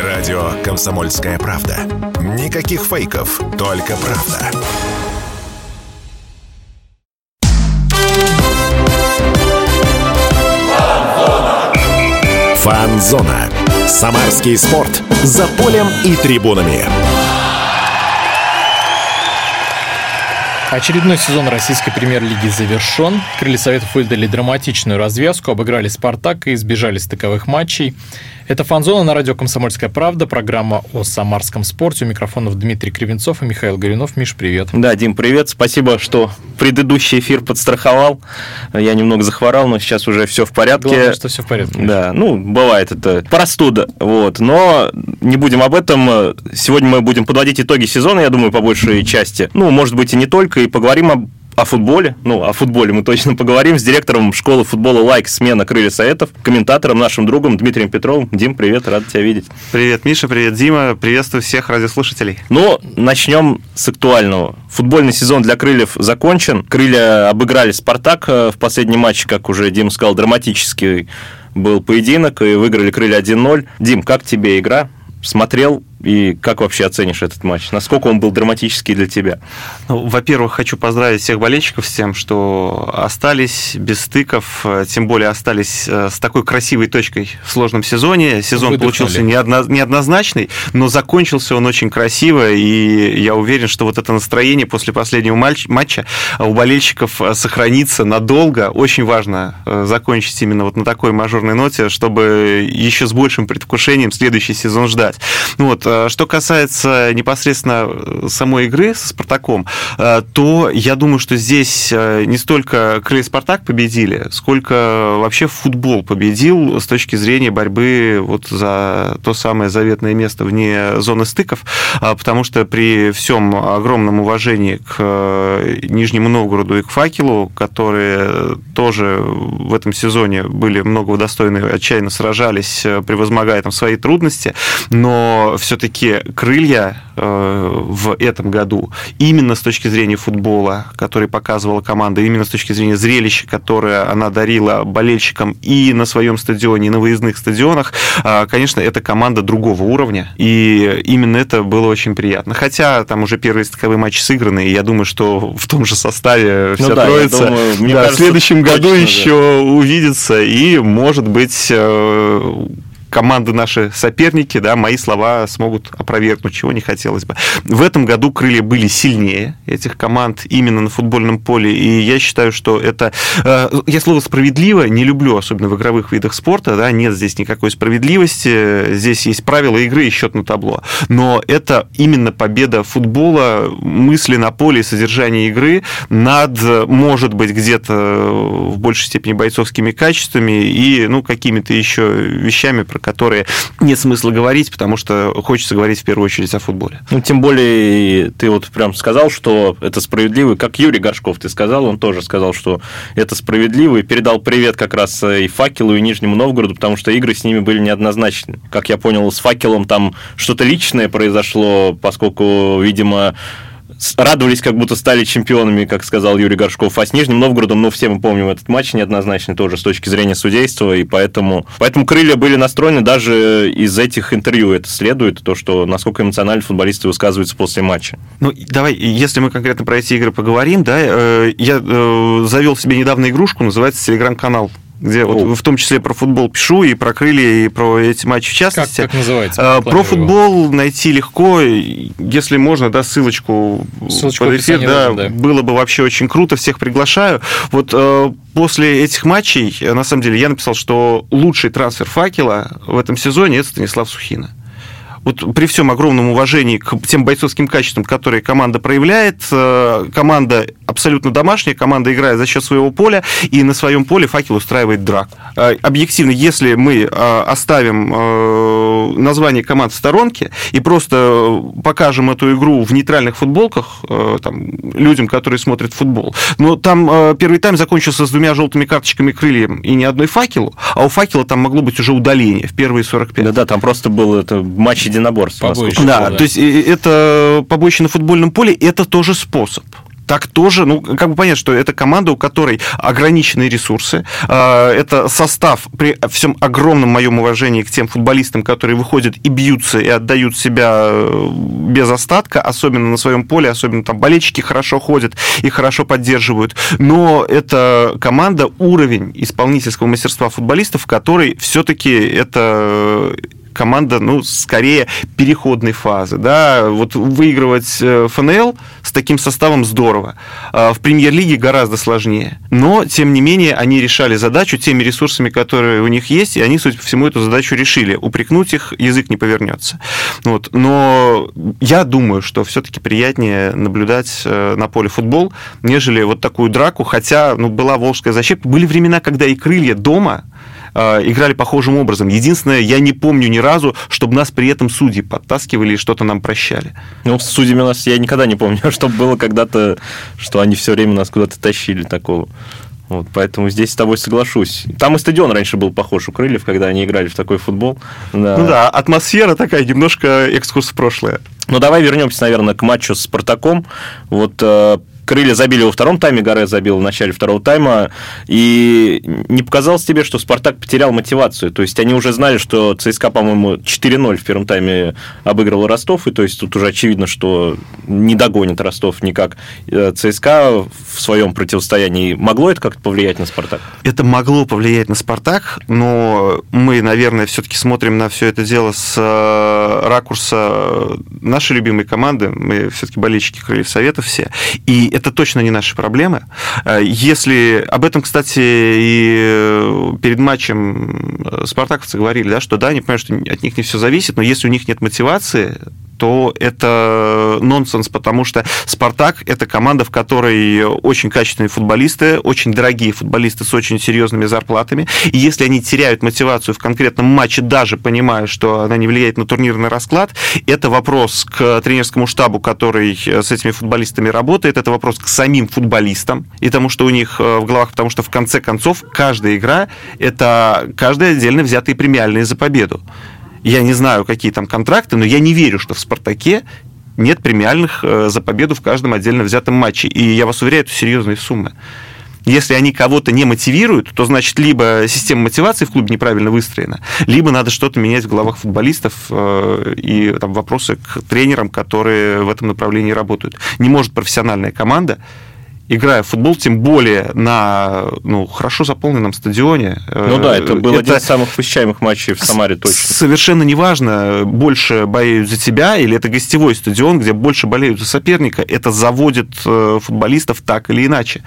Радио «Комсомольская правда». Никаких фейков, только правда. Фанзона. Самарский спорт. За полем и трибунами. Очередной сезон российской премьер-лиги завершен. Крылья Советов выдали драматичную развязку, обыграли «Спартак» и избежали стыковых матчей. Это «Фанзона» на радио «Комсомольская правда», программа о самарском спорте. У микрофонов Дмитрий Кривенцов и Михаил Горюнов. Миш, привет. Да, Дим, привет. Спасибо, что предыдущий эфир подстраховал. Я немного захворал, но сейчас уже все в порядке. Главное, что все в порядке. Да, ну, бывает это простуда, вот. Но не будем об этом. Сегодня мы будем подводить итоги сезона, я думаю, по большей части. Ну, может быть, и не только, и поговорим об о футболе, ну, о футболе мы точно поговорим с директором школы футбола «Лайк» смена «Крылья Советов», комментатором, нашим другом Дмитрием Петровым. Дим, привет, рад тебя видеть. Привет, Миша, привет, Дима, приветствую всех радиослушателей. Ну, начнем с актуального. Футбольный сезон для «Крыльев» закончен. «Крылья» обыграли «Спартак» в последнем матче, как уже Дим сказал, драматический был поединок, и выиграли «Крылья» 1-0. Дим, как тебе игра? Смотрел и как вообще оценишь этот матч? Насколько он был драматический для тебя? Ну, во-первых, хочу поздравить всех болельщиков с тем, что остались без стыков, тем более остались э, с такой красивой точкой в сложном сезоне. Сезон Выдохнули. получился неодно, неоднозначный, но закончился он очень красиво, и я уверен, что вот это настроение после последнего матча у болельщиков сохранится надолго. Очень важно э, закончить именно вот на такой мажорной ноте, чтобы еще с большим предвкушением следующий сезон ждать. Ну вот, Э, что касается непосредственно э, самой игры со Спартаком, э, то я думаю, что здесь не столько Крылья Спартак победили, сколько вообще футбол победил с точки зрения борьбы вот за то самое заветное место вне зоны стыков, потому что при всем огромном уважении к Нижнему Новгороду и к Факелу, которые тоже в этом сезоне были многого достойны, отчаянно сражались, превозмогая там свои трудности, но все все-таки крылья э, в этом году именно с точки зрения футбола, который показывала команда, именно с точки зрения зрелища, которое она дарила болельщикам и на своем стадионе, и на выездных стадионах, э, конечно, это команда другого уровня, и именно это было очень приятно. Хотя там уже первые стыковые матчи сыграны, и я думаю, что в том же составе вся ну, да, троица думаю, да, кажется, в следующем году еще да. увидится, и, может быть, э, команды наши соперники, да, мои слова смогут опровергнуть, чего не хотелось бы. В этом году крылья были сильнее этих команд именно на футбольном поле, и я считаю, что это... Э, я слово «справедливо» не люблю, особенно в игровых видах спорта, да, нет здесь никакой справедливости, здесь есть правила игры и счет на табло, но это именно победа футбола, мысли на поле и содержание игры над, может быть, где-то в большей степени бойцовскими качествами и, ну, какими-то еще вещами, про про которые нет смысла говорить, потому что хочется говорить в первую очередь о футболе. Ну, тем более, ты вот прям сказал, что это справедливо, как Юрий Горшков ты сказал, он тоже сказал, что это справедливо, и передал привет как раз и Факелу, и Нижнему Новгороду, потому что игры с ними были неоднозначны. Как я понял, с Факелом там что-то личное произошло, поскольку, видимо, радовались, как будто стали чемпионами, как сказал Юрий Горшков. А с Нижним Новгородом, ну, все мы помним этот матч неоднозначный тоже с точки зрения судейства, и поэтому, поэтому крылья были настроены даже из этих интервью. Это следует, то, что насколько эмоционально футболисты высказываются после матча. Ну, давай, если мы конкретно про эти игры поговорим, да, э, я э, завел себе недавно игрушку, называется «Телеграм-канал» где вот в том числе про футбол пишу, и про крылья, и про эти матчи в частности. Как, как называется? Про футбол найти легко, если можно, да, ссылочку, ссылочку под эфир, да, да, было бы вообще очень круто, всех приглашаю. Вот э, после этих матчей, на самом деле, я написал, что лучший трансфер факела в этом сезоне это Станислав Сухина вот при всем огромном уважении к тем бойцовским качествам, которые команда проявляет, э, команда абсолютно домашняя, команда играет за счет своего поля, и на своем поле факел устраивает драк. Э, объективно, если мы э, оставим название команд в сторонке и просто покажем эту игру в нейтральных футболках там, людям, которые смотрят футбол, но там первый тайм закончился с двумя желтыми карточками крыльям и ни одной факелу, а у факела там могло быть уже удаление в первые 45. Да-да, там просто был это матч единоборств. Да, да, то есть это побоище на футбольном поле, это тоже способ. Так тоже, ну, как бы понять, что это команда, у которой ограниченные ресурсы, э, это состав при всем огромном моем уважении к тем футболистам, которые выходят и бьются, и отдают себя э, без остатка, особенно на своем поле, особенно там болельщики хорошо ходят и хорошо поддерживают, но это команда, уровень исполнительского мастерства футболистов, который все-таки это команда, ну, скорее переходной фазы, да, вот выигрывать э, ФНЛ с таким составом здорово, а в премьер-лиге гораздо сложнее, но, тем не менее, они решали задачу теми ресурсами, которые у них есть, и они, судя по всему, эту задачу решили, упрекнуть их язык не повернется, вот, но я думаю, что все-таки приятнее наблюдать э, на поле футбол, нежели вот такую драку, хотя, ну, была Волжская защита, были времена, когда и крылья дома играли похожим образом. Единственное, я не помню ни разу, чтобы нас при этом судьи подтаскивали и что-то нам прощали. Ну, с судьями нас я никогда не помню, чтобы было когда-то, что они все время нас куда-то тащили такого. Вот, поэтому здесь с тобой соглашусь. Там и стадион раньше был похож у Крыльев, когда они играли в такой футбол. Да. Ну да, атмосфера такая, немножко экскурс в прошлое. Ну давай вернемся, наверное, к матчу с Спартаком. Вот э, Крылья забили во втором тайме, Гаре забил в начале второго тайма. И не показалось тебе, что Спартак потерял мотивацию? То есть они уже знали, что ЦСКА, по-моему, 4-0 в первом тайме обыгрывал Ростов, и то есть тут уже очевидно, что не догонит Ростов никак. Э, ЦСКА в своем противостоянии могло это как-то повлиять на Спартак? Это могло повлиять на Спартак, но мы, наверное, все-таки смотрим на все это дело с э, ракурса нашей любимой команды. Мы все-таки болельщики Крыльев Совета все. И это точно не наши проблемы. Э, если об этом, кстати, и перед матчем спартаковцы говорили, да, что да, они понимают, что от них не все зависит, но если у них нет мотивации, то это нонсенс, потому что «Спартак» — это команда, в которой очень качественные футболисты, очень дорогие футболисты с очень серьезными зарплатами. И если они теряют мотивацию в конкретном матче, даже понимая, что она не влияет на турнирный расклад, это вопрос к тренерскому штабу, который с этими футболистами работает, это вопрос к самим футболистам и тому, что у них э, в головах, потому что в конце концов каждая игра — это каждая отдельно взятые премиальные за победу. Я не знаю, какие там контракты, но я не верю, что в «Спартаке» нет премиальных э, за победу в каждом отдельно взятом матче. И я вас уверяю, это серьезные суммы. Если они кого-то не мотивируют, то значит либо система мотивации в клубе неправильно выстроена, либо надо что-то менять в головах футболистов э, и там, вопросы к тренерам, которые в этом направлении работают. Не может профессиональная команда играя в футбол, тем более на ну, хорошо заполненном стадионе. Ну да, это был это один из самых посещаемых матчей в Самаре точно. Совершенно неважно, больше болеют за тебя или это гостевой стадион, где больше болеют за соперника, это заводит э, футболистов так или иначе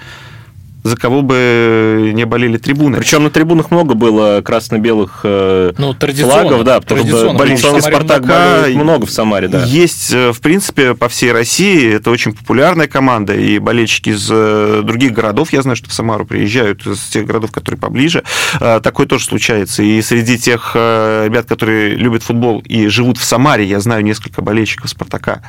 за кого бы не болели трибуны. Причем на трибунах много было красно-белых э, ну, флагов, да, потому что болельщики Спартака много в Самаре, да. Есть, э, в принципе, по всей России, это очень популярная команда, и болельщики из э, других городов, я знаю, что в Самару приезжают, из тех городов, которые поближе, такое тоже случается. И среди тех ребят, которые любят футбол и живут в Самаре, я знаю несколько болельщиков Спартака.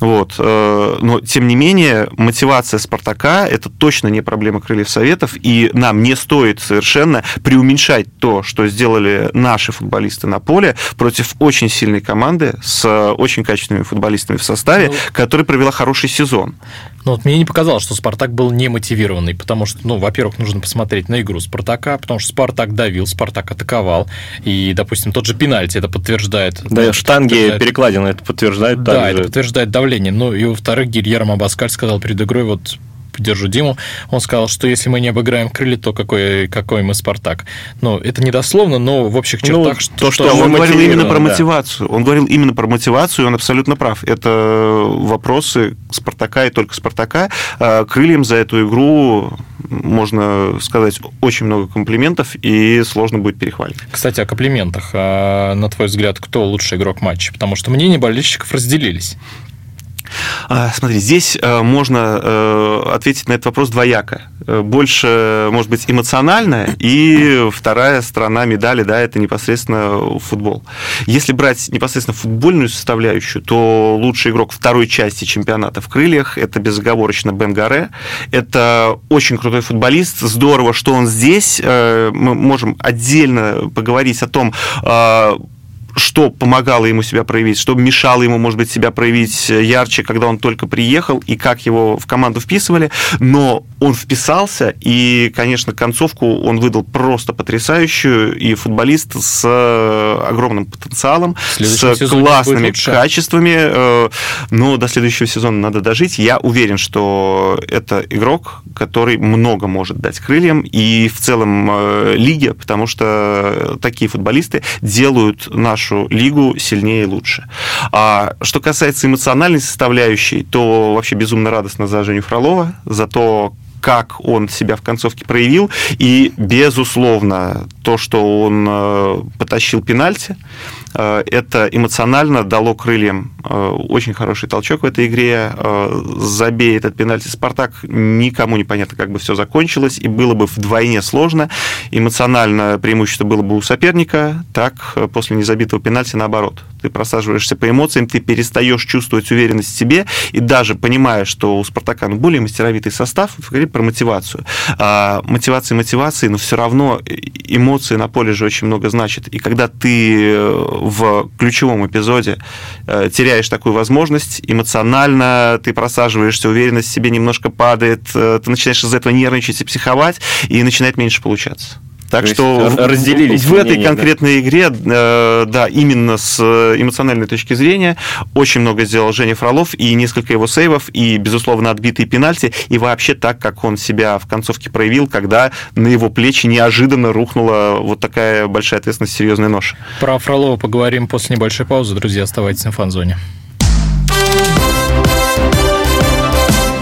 Вот. Но, тем не менее, мотивация Спартака – это точно не проблема крыльев советов, и нам не стоит совершенно преуменьшать то, что сделали наши футболисты на поле против очень сильной команды с очень качественными футболистами в составе, ну, которая провела хороший сезон. Ну вот мне не показалось, что Спартак был не мотивированный, потому что, ну, во-первых, нужно посмотреть на игру Спартака, потому что Спартак давил, Спартак атаковал, и, допустим, тот же пенальти это подтверждает. Да, штанги подтверждает... перекладины это подтверждает. Да, также. это подтверждает давление. Ну и, во-вторых, Гильермо Абаскаль сказал перед игрой, вот поддержу Диму, он сказал, что если мы не обыграем крылья, то какой, какой мы Спартак. Ну, это недословно, но в общих ну, чертах... Ну, что, то, что, что он говорил именно про да. мотивацию. Он говорил именно про мотивацию, и он абсолютно прав. Это вопросы Спартака и только Спартака. А крыльям за эту игру можно сказать очень много комплиментов, и сложно будет перехвалить. Кстати, о комплиментах. А, на твой взгляд, кто лучший игрок матча? Потому что мнения болельщиков разделились. А, смотри, здесь э, можно э, ответить на этот вопрос двояко. Э, больше, может быть, эмоционально, и вторая сторона медали, да, это непосредственно футбол. Если брать непосредственно футбольную составляющую, то лучший игрок второй части чемпионата в крыльях – это безоговорочно Бен Гаре. Это очень крутой футболист, здорово, что он здесь. Мы можем отдельно поговорить о том, что помогало ему себя проявить, что мешало ему, может быть, себя проявить ярче, когда он только приехал, и как его в команду вписывали, но он вписался, и, конечно, концовку он выдал просто потрясающую, и футболист с огромным потенциалом, с классными качествами, но до следующего сезона надо дожить. Я уверен, что это игрок, который много может дать крыльям, и в целом э, лиге, потому что такие футболисты делают нашу лигу сильнее и лучше. А что касается эмоциональной составляющей, то вообще безумно радостно за Женю Фролова, за то, как он себя в концовке проявил. И, безусловно, то, что он э, потащил пенальти, э, это эмоционально дало крыльям э, очень хороший толчок в этой игре. Забей этот пенальти Спартак, никому не понятно, как бы все закончилось, и было бы вдвойне сложно. Эмоционально преимущество было бы у соперника, так после незабитого пенальти наоборот. Ты просаживаешься по эмоциям, ты перестаешь чувствовать уверенность в себе, и даже понимая, что у Спартака более мастеровитый состав, говорит про мотивацию. А, мотивация мотивации, но все равно эмоции на поле же очень много значит. И когда ты э, в ключевом эпизоде э, теряешь такую возможность, эмоционально ты просаживаешься, уверенность в себе немножко падает, э, ты начинаешь из этого нервничать и психовать, и начинает меньше получаться. Так что разделились в, в этой конкретной да? игре, э, да, именно с эмоциональной точки зрения, очень много сделал Женя Фролов и несколько его сейвов, и, безусловно, отбитые пенальти, и вообще так, как он себя в концовке проявил, когда на его плечи неожиданно рухнула вот такая большая ответственность, серьезная нож. Про Фролова поговорим после небольшой паузы. Друзья, оставайтесь на фан-зоне.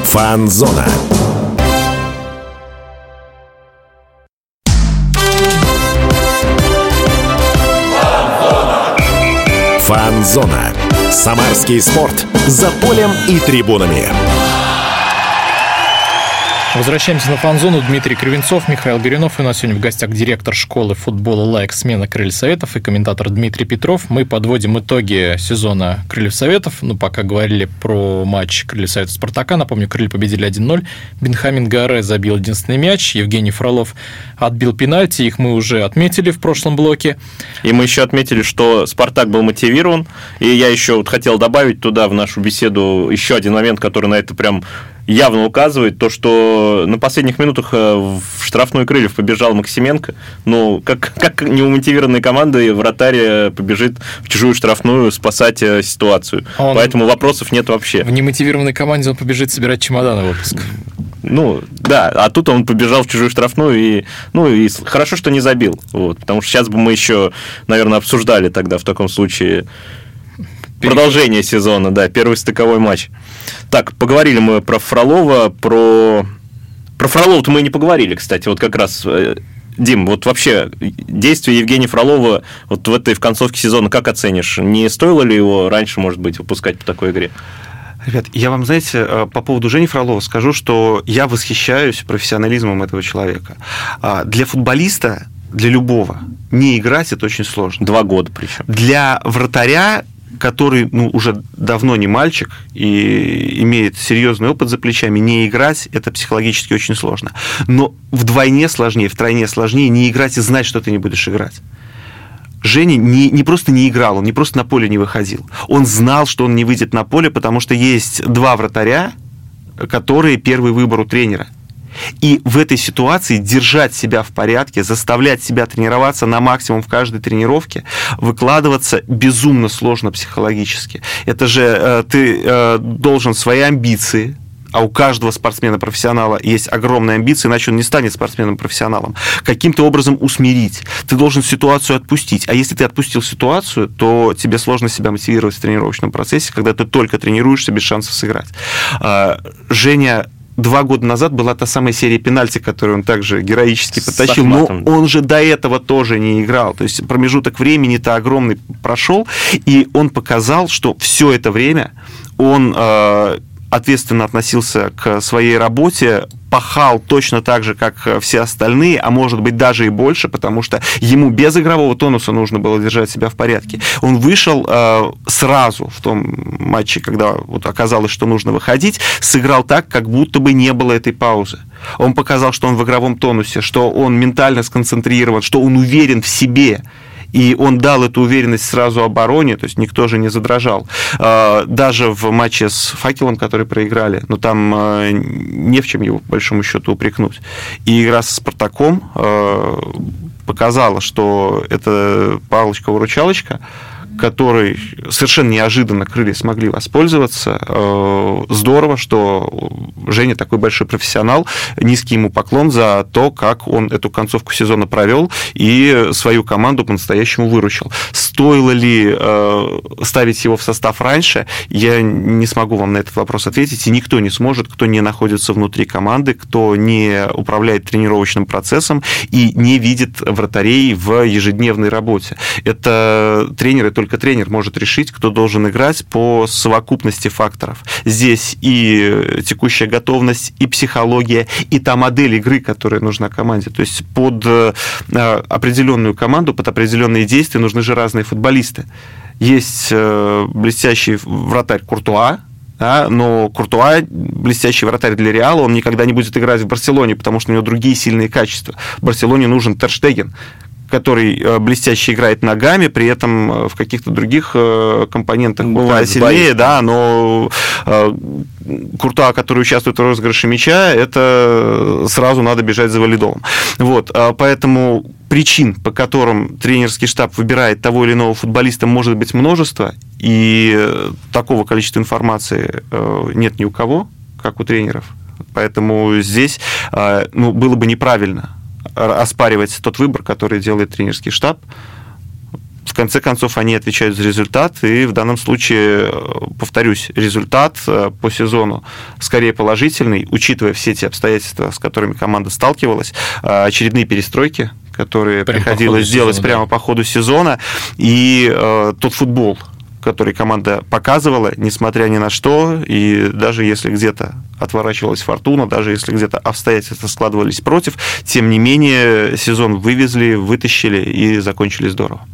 Фан-зона. Фан-зона. Самарский спорт. За полем и трибунами. Возвращаемся на фан-зону. Дмитрий Кривенцов, Михаил Горюнов. И у нас сегодня в гостях директор школы футбола «Лайк» смена Крыльев Советов и комментатор Дмитрий Петров. Мы подводим итоги сезона Крыльев Советов. Ну, пока говорили про матч Крыльев Советов Спартака. Напомню, Крылья победили 1-0. Бенхамин Гарре забил единственный мяч. Евгений Фролов отбил пенальти. Их мы уже отметили в прошлом блоке. И мы еще отметили, что Спартак был мотивирован. И я еще вот хотел добавить туда в нашу беседу еще один момент, который на это прям явно указывает то, что на последних минутах э, в штрафную Крыльев побежал Максименко. Ну, как, как неумотивированная команда, вратарь э, побежит в чужую штрафную спасать э, ситуацию. А он Поэтому вопросов нет вообще. В немотивированной команде он побежит собирать чемоданы в выпуск. Ну, да, а тут он побежал в чужую штрафную и, ну, и хорошо, что не забил, вот, потому что сейчас бы мы еще, наверное, обсуждали тогда в таком случае продолжение сезона, да, первый стыковой матч. Так, поговорили мы про Фролова, про... Про Фролова-то мы не поговорили, кстати, вот как раз э, Дим, вот вообще действие Евгения Фролова вот в этой в концовке сезона как оценишь? Не стоило ли его раньше, может быть, выпускать по такой игре? Ребят, я вам, знаете, э, по поводу Жени Фролова скажу, что я восхищаюсь профессионализмом этого человека. А, для футболиста, для любого, не играть это очень сложно. Два года причем. Для вратаря который ну, уже давно не мальчик и имеет серьезный опыт за плечами, не играть, это психологически очень сложно. Но вдвойне сложнее, втройне сложнее не играть и знать, что ты не будешь играть. Женя не, не просто не играл, он не просто на поле не выходил. Он знал, что он не выйдет на поле, потому что есть два вратаря, которые первый выбор у тренера – и в этой ситуации держать себя в порядке, заставлять себя тренироваться на максимум в каждой тренировке, выкладываться безумно сложно психологически. Это же э, ты э, должен свои амбиции, а у каждого спортсмена-профессионала есть огромные амбиции, иначе он не станет спортсменом-профессионалом, каким-то образом усмирить. Ты должен ситуацию отпустить. А если ты отпустил ситуацию, то тебе сложно себя мотивировать в тренировочном процессе, когда ты только тренируешься без шансов сыграть. А, Женя два года назад была та самая серия пенальти, которую он также героически потащил, но он же до этого тоже не играл. То есть промежуток времени-то огромный прошел, и он показал, что все это время он э, ответственно относился к своей работе, пахал точно так же, как все остальные, а может быть даже и больше, потому что ему без игрового тонуса нужно было держать себя в порядке. Он вышел э, сразу в том матче, когда вот оказалось, что нужно выходить, сыграл так, как будто бы не было этой паузы. Он показал, что он в игровом тонусе, что он ментально сконцентрирован, что он уверен в себе И он дал эту уверенность сразу обороне, то есть никто же не задрожал. А, даже в матче с Факелом, который проиграли, но ну, там а, не в чем его, по большому счету, упрекнуть. И игра с Спартаком а, показала, что это палочка-выручалочка, которой совершенно неожиданно крылья смогли воспользоваться. Э, здорово, что Женя такой большой профессионал. Низкий ему поклон за то, как он эту концовку сезона провел и свою команду по-настоящему выручил. Стоило ли э, ставить его в состав раньше, я не смогу вам на этот вопрос ответить, и никто не сможет, кто не находится внутри команды, кто не управляет тренировочным процессом и не видит вратарей в ежедневной работе. Это тренеры только тренер может решить, кто должен играть по совокупности факторов. Здесь и текущая готовность, и психология, и та модель игры, которая нужна команде. То есть под э, определенную команду, под определенные действия нужны же разные футболисты. Есть э, блестящий вратарь Куртуа, да, но Куртуа, блестящий вратарь для Реала, он никогда не будет играть в Барселоне, потому что у него другие сильные качества. В Барселоне нужен Терштеген, который э, блестяще играет ногами, при этом э, в каких-то других э, компонентах бывает сильнее, да, но Курта, который участвует в розыгрыше мяча, это сразу надо бежать за валидолом. Вот, а поэтому причин, по которым тренерский штаб выбирает того или иного футболиста, может быть множество, и такого количества информации нет ни у кого, как у тренеров. Поэтому здесь ну, было бы неправильно оспаривать тот выбор, который делает тренерский штаб. В конце концов, они отвечают за результат, и в данном случае, повторюсь, результат э, по сезону скорее положительный, учитывая все те обстоятельства, с которыми команда сталкивалась, э, очередные перестройки, которые прямо приходилось делать сезона, прямо да. по ходу сезона, и э, тот футбол, который команда показывала, несмотря ни на что, и даже если где-то отворачивалась фортуна, даже если где-то обстоятельства складывались против, тем не менее сезон вывезли, вытащили и закончили здорово.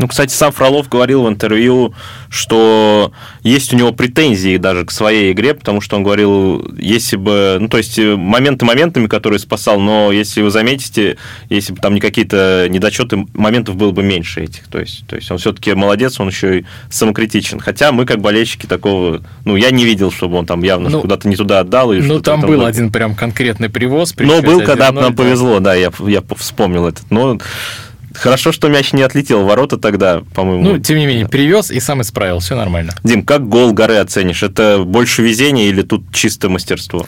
Ну, кстати, сам Фролов говорил в интервью, что есть у него претензии даже к своей игре, потому что он говорил, если бы, ну, то есть моменты моментами, которые спасал, но если вы заметите, если бы там не какие-то недочеты, моментов было бы меньше этих. То есть, то есть он все-таки молодец, он еще и самокритичен. Хотя мы, как болельщики, такого, ну, я не видел, чтобы он там явно ну, куда-то не туда отдал. И ну, там был было. один прям конкретный привоз. Но был, когда нам повезло, да, я, я вспомнил этот. Но Хорошо, что мяч не отлетел в ворота тогда, по-моему. Ну, тем не менее, привез и сам исправил, все нормально. Дим, как гол горы оценишь? Это больше везения или тут чисто мастерство?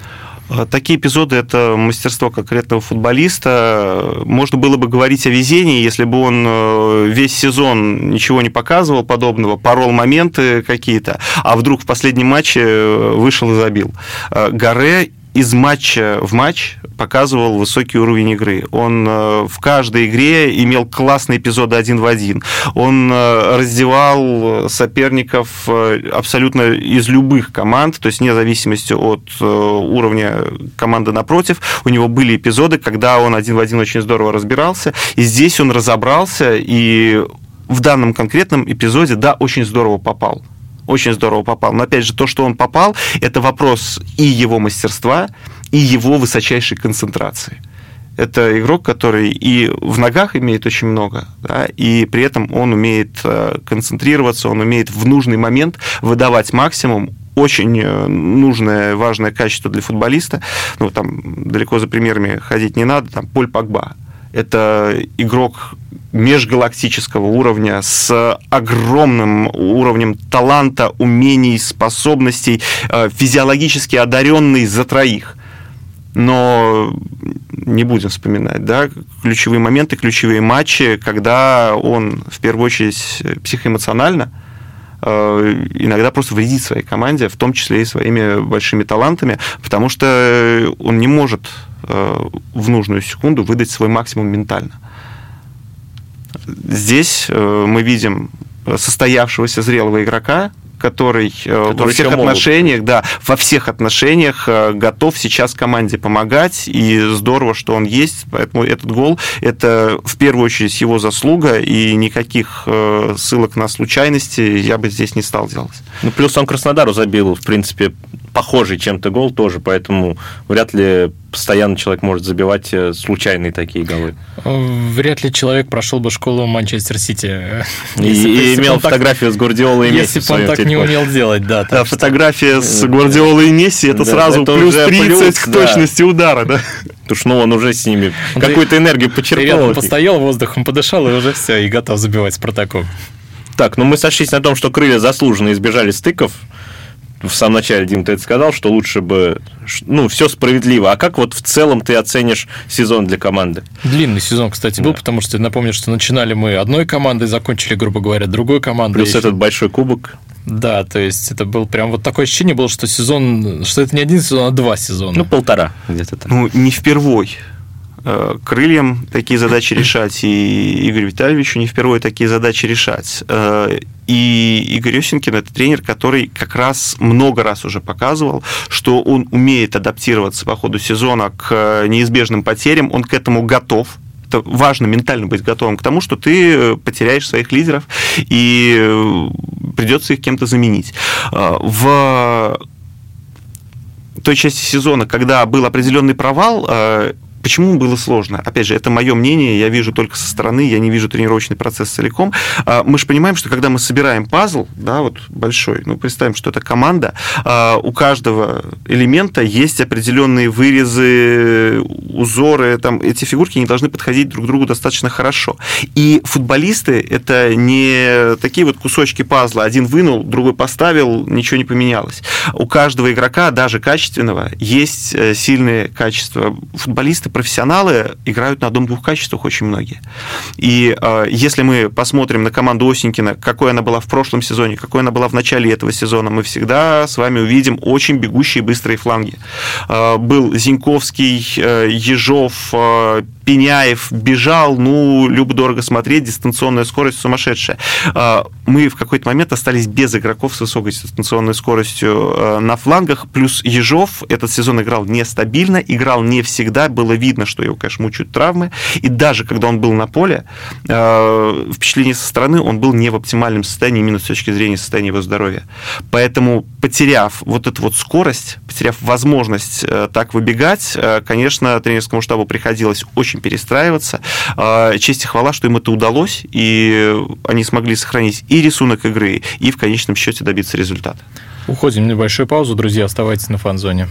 А, такие эпизоды – это мастерство конкретного футболиста. Можно было бы говорить о везении, если бы он э, весь сезон ничего не показывал подобного, порол моменты какие-то, а вдруг в последнем матче э, вышел и забил. Э, Гаре из матча в матч показывал высокий уровень игры. Он э, в каждой игре имел классные эпизоды один в один. Он э, раздевал соперников э, абсолютно из любых команд, то есть вне зависимости от уровня команды напротив. У него были эпизоды, когда он один в один очень здорово разбирался, и здесь он разобрался, и в данном конкретном эпизоде, да, очень здорово попал очень здорово попал. Но опять же, то, что он попал, это вопрос и его мастерства, и его высочайшей концентрации. Это игрок, который и в ногах имеет очень много, да, и при этом он умеет э, концентрироваться, он умеет в нужный момент выдавать максимум, очень э, нужное, важное качество для футболиста. Ну, там далеко за примерами ходить не надо. Там Поль Погба. Это игрок межгалактического уровня с огромным уровнем таланта, умений, способностей, э, физиологически одаренный за троих. Но не будем вспоминать, да, ключевые моменты, ключевые матчи, когда он в первую очередь психоэмоционально э, иногда просто вредит своей команде, в том числе и своими большими талантами, потому что он не может э, в нужную секунду выдать свой максимум ментально. Здесь э, мы видим состоявшегося зрелого игрока, который, э, который во всех отношениях, молод. да, во всех отношениях э, готов сейчас команде помогать, и здорово, что он есть, поэтому этот гол – это в первую очередь его заслуга, и никаких ссылок на случайности я бы здесь не стал делать. Ну, плюс он Краснодару забил, в принципе, похожий чем-то гол тоже, поэтому вряд ли постоянно человек может забивать э, случайные такие голы. Вряд ли человек прошел бы школу Манчестер Сити. И, и имел фотографию так, с Гвардиолой и Месси. Если бы он так не умел делать, да. да фотография с Гвардиолой и Месси, это да, сразу это плюс 30 плюс, к точности да. удара, да? Потому что ну, он уже с ними какую-то энергию почерпнул. Он постоял, воздухом подышал, и уже все, и готов забивать Спартаку. Так, ну мы сошлись на том, что крылья заслуженно избежали стыков в самом начале, Дим, ты это сказал, что лучше бы, ну, все справедливо. А как вот в целом ты оценишь сезон для команды? Длинный сезон, кстати, был, да. потому что напомню, что начинали мы одной командой, закончили, грубо говоря, другой командой. Плюс этот большой кубок. Да, то есть это был прям вот такое ощущение было, что сезон, что это не один сезон, а два сезона. Ну, полтора где-то там. Ну, не впервой. Э, крыльям такие задачи решать, и Игорю Витальевичу не впервые такие задачи решать. Э, и Игорь Осенькин – это тренер, который как раз много раз уже показывал, что он умеет адаптироваться по ходу сезона к неизбежным потерям, он к этому готов, это важно ментально быть готовым к тому, что ты потеряешь своих лидеров и придется их кем-то заменить. Э, в той части сезона, когда был определенный провал, Почему было сложно? Опять же, это мое мнение, я вижу только со стороны, я не вижу тренировочный процесс целиком. А, мы же понимаем, что когда мы собираем пазл, да, вот большой, ну, представим, что это команда, а, у каждого элемента есть определенные вырезы, узоры, там, эти фигурки не должны подходить друг к другу достаточно хорошо. И футболисты – это не такие вот кусочки пазла, один вынул, другой поставил, ничего не поменялось. У каждого игрока, даже качественного, есть э, сильные качества. Футболисты профессионалы играют на одном-двух качествах очень многие. И э, если мы посмотрим на команду Осенькина, какой она была в прошлом сезоне, какой она была в начале этого сезона, мы всегда с вами увидим очень бегущие быстрые фланги. Э, был Зиньковский, э, Ежов, э, Пеняев бежал, ну, любо-дорого смотреть, дистанционная скорость сумасшедшая. А, мы в какой-то момент остались без игроков с высокой дистанционной скоростью а, на флангах, плюс Ежов этот сезон играл нестабильно, играл не всегда, было видно, что его, конечно, мучают травмы, и даже когда он был на поле, а, впечатление со стороны, он был не в оптимальном состоянии, именно с точки зрения состояния его здоровья. Поэтому, потеряв вот эту вот скорость, потеряв возможность э, так выбегать, э, конечно, тренерскому штабу приходилось очень перестраиваться. А, честь и хвала, что им это удалось, и они смогли сохранить и рисунок игры, и в конечном счете добиться результата. Уходим в небольшую паузу, друзья, оставайтесь на фан-зоне.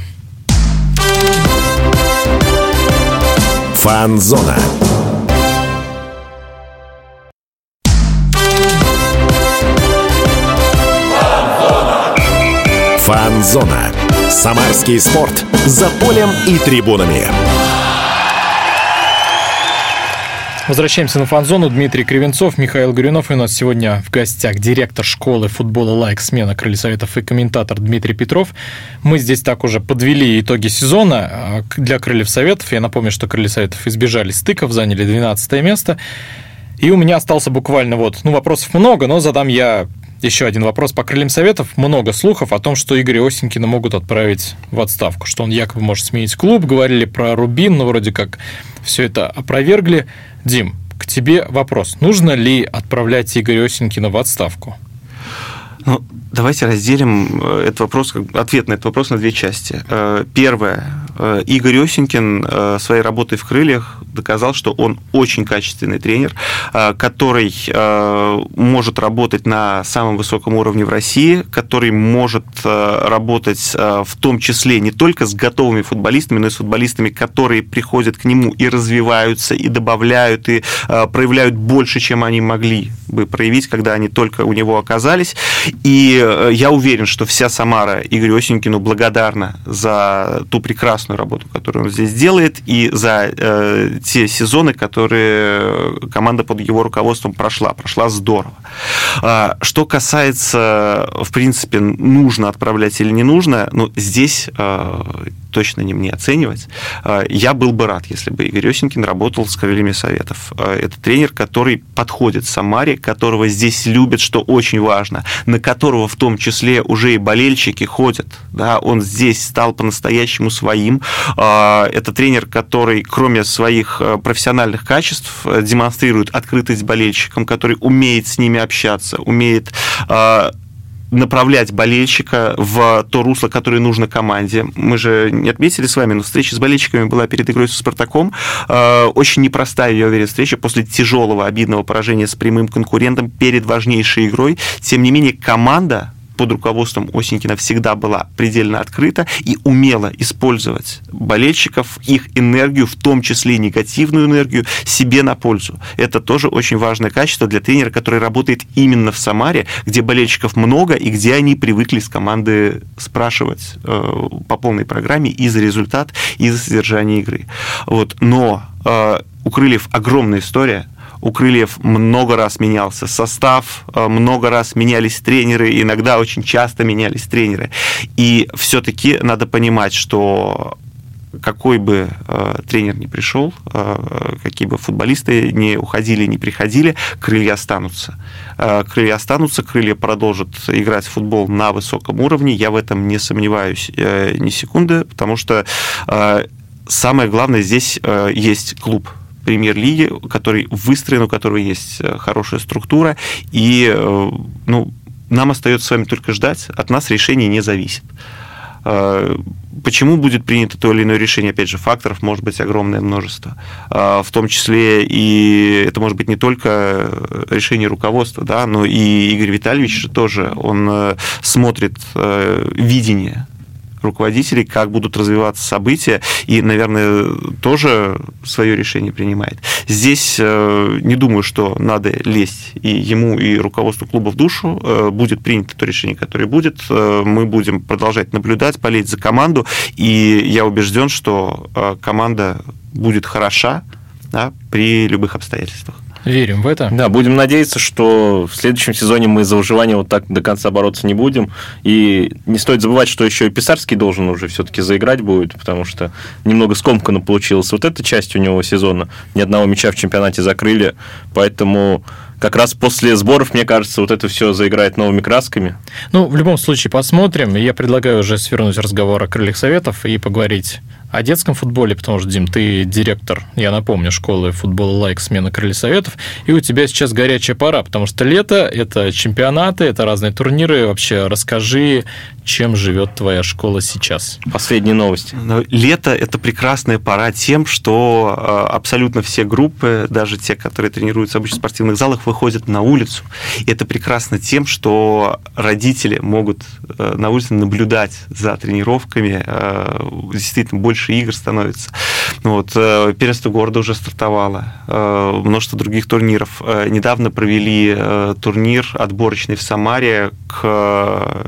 Фан-зона. Фан-зона. Самарский спорт. За полем и трибунами. Возвращаемся на фан-зону. Дмитрий Кривенцов, Михаил Горюнов. И у нас сегодня в гостях директор школы футбола «Лайк» смена Крылья Советов и комментатор Дмитрий Петров. Мы здесь так уже подвели итоги сезона а, для Крыльев Советов. Я напомню, что Крылья Советов избежали стыков, заняли 12 место. И у меня остался буквально вот, ну, вопросов много, но задам я еще один вопрос по крыльям советов. Много слухов о том, что Игоря Осенькина могут отправить в отставку, что он якобы может сменить клуб. Говорили про Рубин, но вроде как все это опровергли. Дим, к тебе вопрос. Нужно ли отправлять Игоря Осенькина в отставку? Ну, давайте разделим э, этот вопрос, ответ на этот вопрос на две части. Э, первое. Э, Игорь Осенькин своей работой в «Крыльях» доказал, что он очень качественный тренер, который может работать на самом высоком уровне в России, который может работать в том числе не только с готовыми футболистами, но и с футболистами, которые приходят к нему и развиваются, и добавляют, и проявляют больше, чем они могли бы проявить, когда они только у него оказались. И э, я уверен, что вся Самара Игорю Осенькину благодарна за ту прекрасную работу, которую он здесь делает, и за э, те сезоны, которые команда под его руководством прошла. Прошла здорово. А, что касается, в принципе, нужно отправлять или не нужно, ну, здесь э, точно не мне оценивать. А, я был бы рад, если бы Игорь Осенькин работал с крыльями Советов. А, это тренер, который подходит Самаре, которого здесь любят, что очень важно, на которого в том числе уже и болельщики ходят. Да, он здесь стал по-настоящему своим. А, это тренер, который, кроме своих профессиональных качеств, демонстрирует открытость болельщикам, который умеет с ними общаться, умеет направлять болельщика в то русло, которое нужно команде. Мы же не отметили с вами, но встреча с болельщиками была перед игрой со «Спартаком». Э, очень непростая, я уверен, встреча после тяжелого, обидного поражения с прямым конкурентом перед важнейшей игрой. Тем не менее, команда под руководством Осенькина всегда была предельно открыта и умела использовать болельщиков, их энергию, в том числе негативную энергию, себе на пользу. Это тоже очень важное качество для тренера, который работает именно в Самаре, где болельщиков много и где они привыкли с команды спрашивать э, по полной программе и за результат, и за содержание игры. Вот. Но э, у Крыльев огромная история – у Крыльев много раз менялся состав, э, много раз менялись тренеры, иногда очень часто менялись тренеры. И все-таки надо понимать, что какой бы э, тренер ни пришел, э, какие бы футболисты не уходили, не приходили, крылья останутся. Э, крылья останутся, крылья продолжат играть в футбол на высоком уровне. Я в этом не сомневаюсь э, ни секунды, потому что э, самое главное здесь э, есть клуб премьер-лиги, который выстроен, у которого есть э, хорошая структура, и э, ну, нам остается с вами только ждать, от нас решение не зависит. Э, почему будет принято то или иное решение? Опять же, факторов может быть огромное множество. В том числе и это может быть не только решение руководства, да, но и Игорь Витальевич тоже, он смотрит видение руководителей, как будут развиваться события, и, наверное, тоже свое решение принимает. Здесь э, не думаю, что надо лезть и ему, и руководству клуба в душу. Э, будет принято то решение, которое будет. Э, мы будем продолжать наблюдать, болеть за команду, и я убежден, что команда будет хороша да, при любых обстоятельствах. Верим в это. Да, будем надеяться, что в следующем сезоне мы за выживание вот так до конца бороться не будем. И не стоит забывать, что еще и Писарский должен уже все-таки заиграть будет, потому что немного скомканно получилась вот эта часть у него сезона. Ни одного мяча в чемпионате закрыли, поэтому как раз после сборов, мне кажется, вот это все заиграет новыми красками. Ну, в любом случае, посмотрим. Я предлагаю уже свернуть разговор о крыльях советов и поговорить о детском футболе, потому что, Дим, ты директор, я напомню, школы футбола лайк смена крылья советов, и у тебя сейчас горячая пора, потому что лето – это чемпионаты, это разные турниры. Вообще расскажи, чем живет твоя школа сейчас? Последние новости. Ну, лето – это прекрасная пора тем, что э, абсолютно все группы, даже те, которые тренируются в обычных спортивных залах, выходят на улицу. И это прекрасно тем, что родители могут э, на улице наблюдать за тренировками, э, действительно больше игр становится. Вот, Первенство города уже стартовало, множество других турниров. Недавно провели турнир отборочный в Самаре к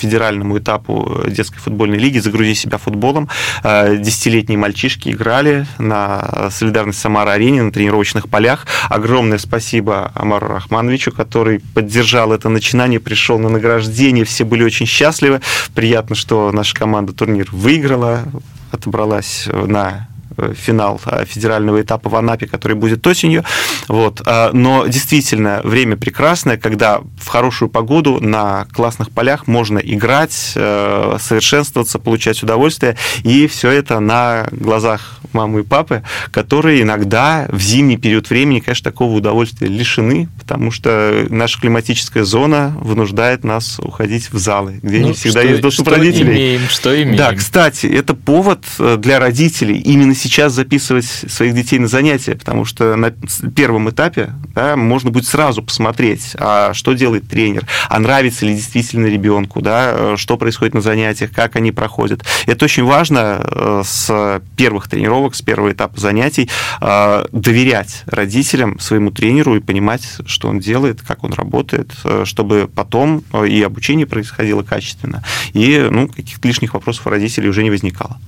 федеральному этапу детской футбольной лиги «Загрузи себя футболом». Э, десятилетние мальчишки играли на солидарность Самара-арене, на тренировочных полях. Огромное спасибо Амару Рахмановичу, который поддержал это начинание, пришел на награждение, все были очень счастливы. Приятно, что наша команда турнир выиграла, отобралась на Э, финал э, федерального этапа в Анапе, который будет осенью. Вот. А, но действительно, время прекрасное, когда в хорошую погоду на классных полях можно играть, э, совершенствоваться, получать удовольствие, и все это на глазах мамы и папы, которые иногда в зимний период времени, конечно, такого удовольствия лишены, потому что наша климатическая зона вынуждает нас уходить в залы, где ну, не всегда что, есть доступ что родителей. Имеем, что имеем. Да, кстати, это повод для родителей именно сейчас записывать своих детей на занятия, потому что на первом этапе да, можно будет сразу посмотреть, а что делает тренер, а нравится ли действительно ребенку, да, что происходит на занятиях, как они проходят. Это очень важно э, с первых тренировок, с первого этапа занятий э, доверять родителям, своему тренеру и понимать, что он делает, как он работает, э, чтобы потом и обучение происходило качественно, и ну, каких-то лишних вопросов у родителей уже не возникало.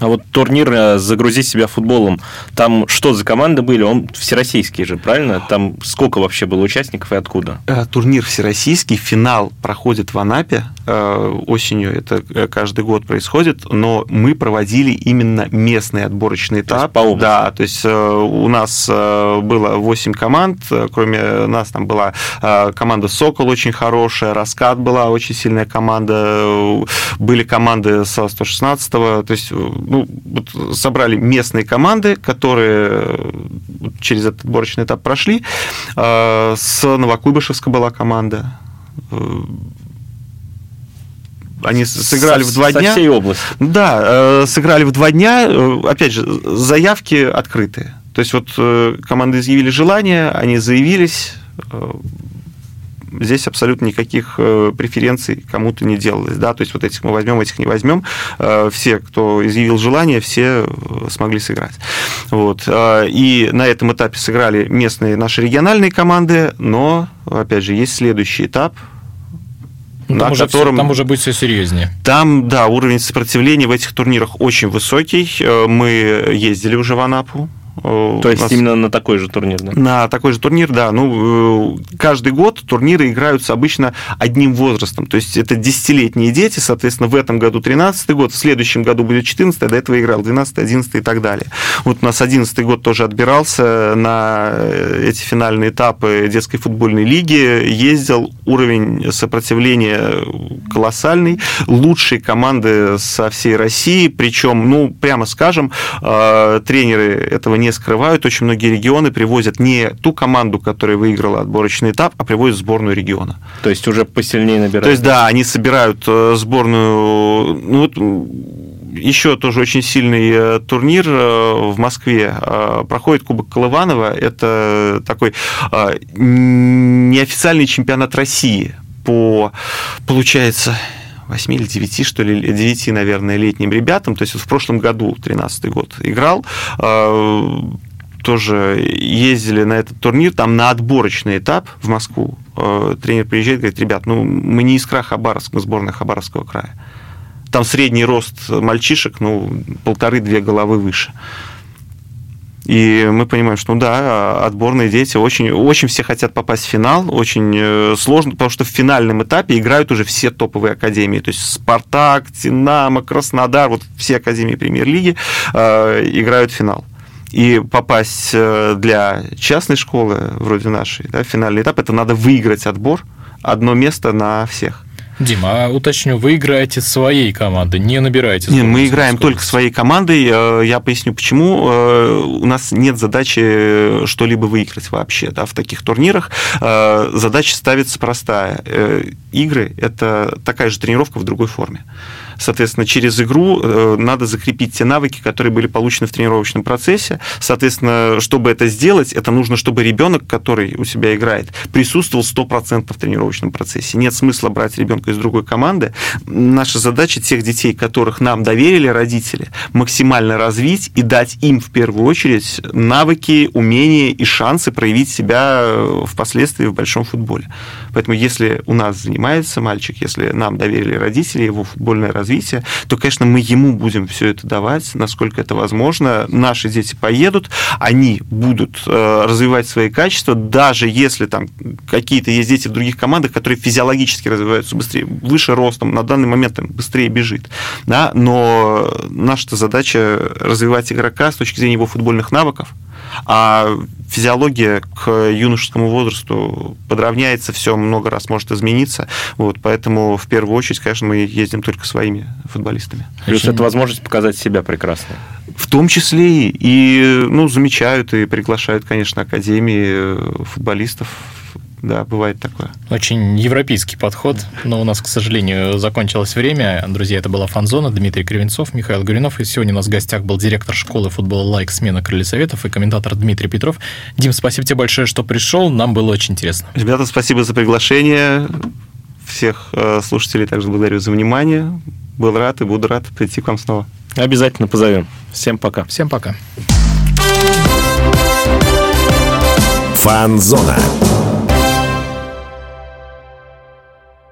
А вот турнир э, «Загрузи себя футболом», там что за команды были? Он всероссийский же, правильно? Там сколько вообще было участников и откуда? Э, турнир всероссийский, финал проходит в Анапе э, осенью, это каждый год происходит, но мы проводили именно местный отборочный этап. То есть по Да, то есть у нас было 8 команд, кроме нас там была команда «Сокол» очень хорошая, «Раскат» была очень сильная команда, были команды со 116-го, то есть ну, вот собрали местные команды, которые через этот отборочный этап прошли. А, с Новокуйбышевска была команда. они сыграли со, в два со дня. всей области. Да, сыграли в два дня. Опять же, заявки открытые. То есть вот команды изъявили желание, они заявились, здесь абсолютно никаких э, преференций кому-то не делалось. Да? То есть вот этих мы возьмем, этих не возьмем. Э, все, кто изъявил желание, все э, смогли сыграть. Вот. И на этом этапе сыграли местные наши региональные команды, но, опять же, есть следующий этап, ну, там, уже котором... все, там уже будет все серьезнее. Там, да, уровень сопротивления в этих турнирах очень высокий. Мы ездили уже в Анапу, то есть нас... именно на такой же турнир, да? На такой же турнир, да. Ну, э, каждый год турниры играются обычно одним возрастом. То есть это десятилетние дети, соответственно, в этом году 13 год, в следующем году будет 14 до этого играл 12 11 и так далее. Вот у нас 11 год тоже отбирался на э, эти финальные этапы детской футбольной лиги, ездил, уровень сопротивления колоссальный, лучшие команды со всей России, причем, ну, прямо скажем, э, тренеры этого не скрывают. Очень многие регионы привозят не ту команду, которая выиграла отборочный этап, а привозят сборную региона. То есть уже посильнее набирают? То есть, да, они собирают э, сборную... Ну, вот, еще тоже очень сильный э, турнир э, в Москве. Проходит Кубок Колыванова. Это такой неофициальный чемпионат России по, получается, 8 или 9, что ли, 9, наверное, летним ребятам. То есть вот в прошлом году, 13 год, играл а, тоже ездили на этот турнир, там на отборочный этап в Москву. А, тренер приезжает, говорит, ребят, ну мы не искра Хабаровск, мы сборная Хабаровского края. Там средний рост мальчишек, ну, полторы-две головы выше. И мы понимаем, что ну да, отборные дети очень, очень все хотят попасть в финал, очень э, сложно, потому что в финальном этапе играют уже все топовые академии, то есть Спартак, Динамо, Краснодар, вот все академии премьер-лиги э, играют в финал. И попасть э, для частной школы, вроде нашей, да, финальный этап, это надо выиграть отбор, одно место на всех. Дима, а уточню, вы играете своей командой, не набираете? Нет, мы играем скорость. только своей командой. Э, я поясню, почему. Э, у нас нет задачи что-либо выиграть вообще да, в таких турнирах. Э, задача ставится простая. Игры – это такая же тренировка в другой форме. Соответственно, через игру э, надо закрепить те навыки, которые были получены в тренировочном процессе. Соответственно, чтобы это сделать, это нужно, чтобы ребенок, который у себя играет, присутствовал 100% в тренировочном процессе. Нет смысла брать ребенка из другой команды. Наша задача тех детей, которых нам доверили родители, максимально развить и дать им в первую очередь навыки, умения и шансы проявить себя э, впоследствии в большом футболе. Поэтому если у нас занимается мальчик, если нам доверили родители его футбольное развитие, то, конечно, мы ему будем все это давать, насколько это возможно. Наши дети поедут, они будут э, развивать свои качества, даже если там какие-то есть дети в других командах, которые физиологически развиваются быстрее, выше ростом, на данный момент там, быстрее бежит. Да? Но наша задача развивать игрока с точки зрения его футбольных навыков, а физиология к юношескому возрасту подравняется, все много раз может измениться. Вот, поэтому в первую очередь, конечно, мы ездим только своими футболистами. Плюс это возможность показать себя прекрасно. В том числе и ну, замечают и приглашают, конечно, академии футболистов да, бывает такое. Очень европейский подход, но у нас, к сожалению, закончилось время. Друзья, это была Фанзона, Дмитрий Кривенцов, Михаил Гуринов, и сегодня у нас в гостях был директор школы футбола «Лайк» смена Крылья Советов и комментатор Дмитрий Петров. Дим, спасибо тебе большое, что пришел, нам было очень интересно. Ребята, спасибо за приглашение. Всех э, слушателей также благодарю за внимание. Был рад и буду рад прийти к вам снова. Обязательно позовем. Всем пока. Всем пока. Фанзона.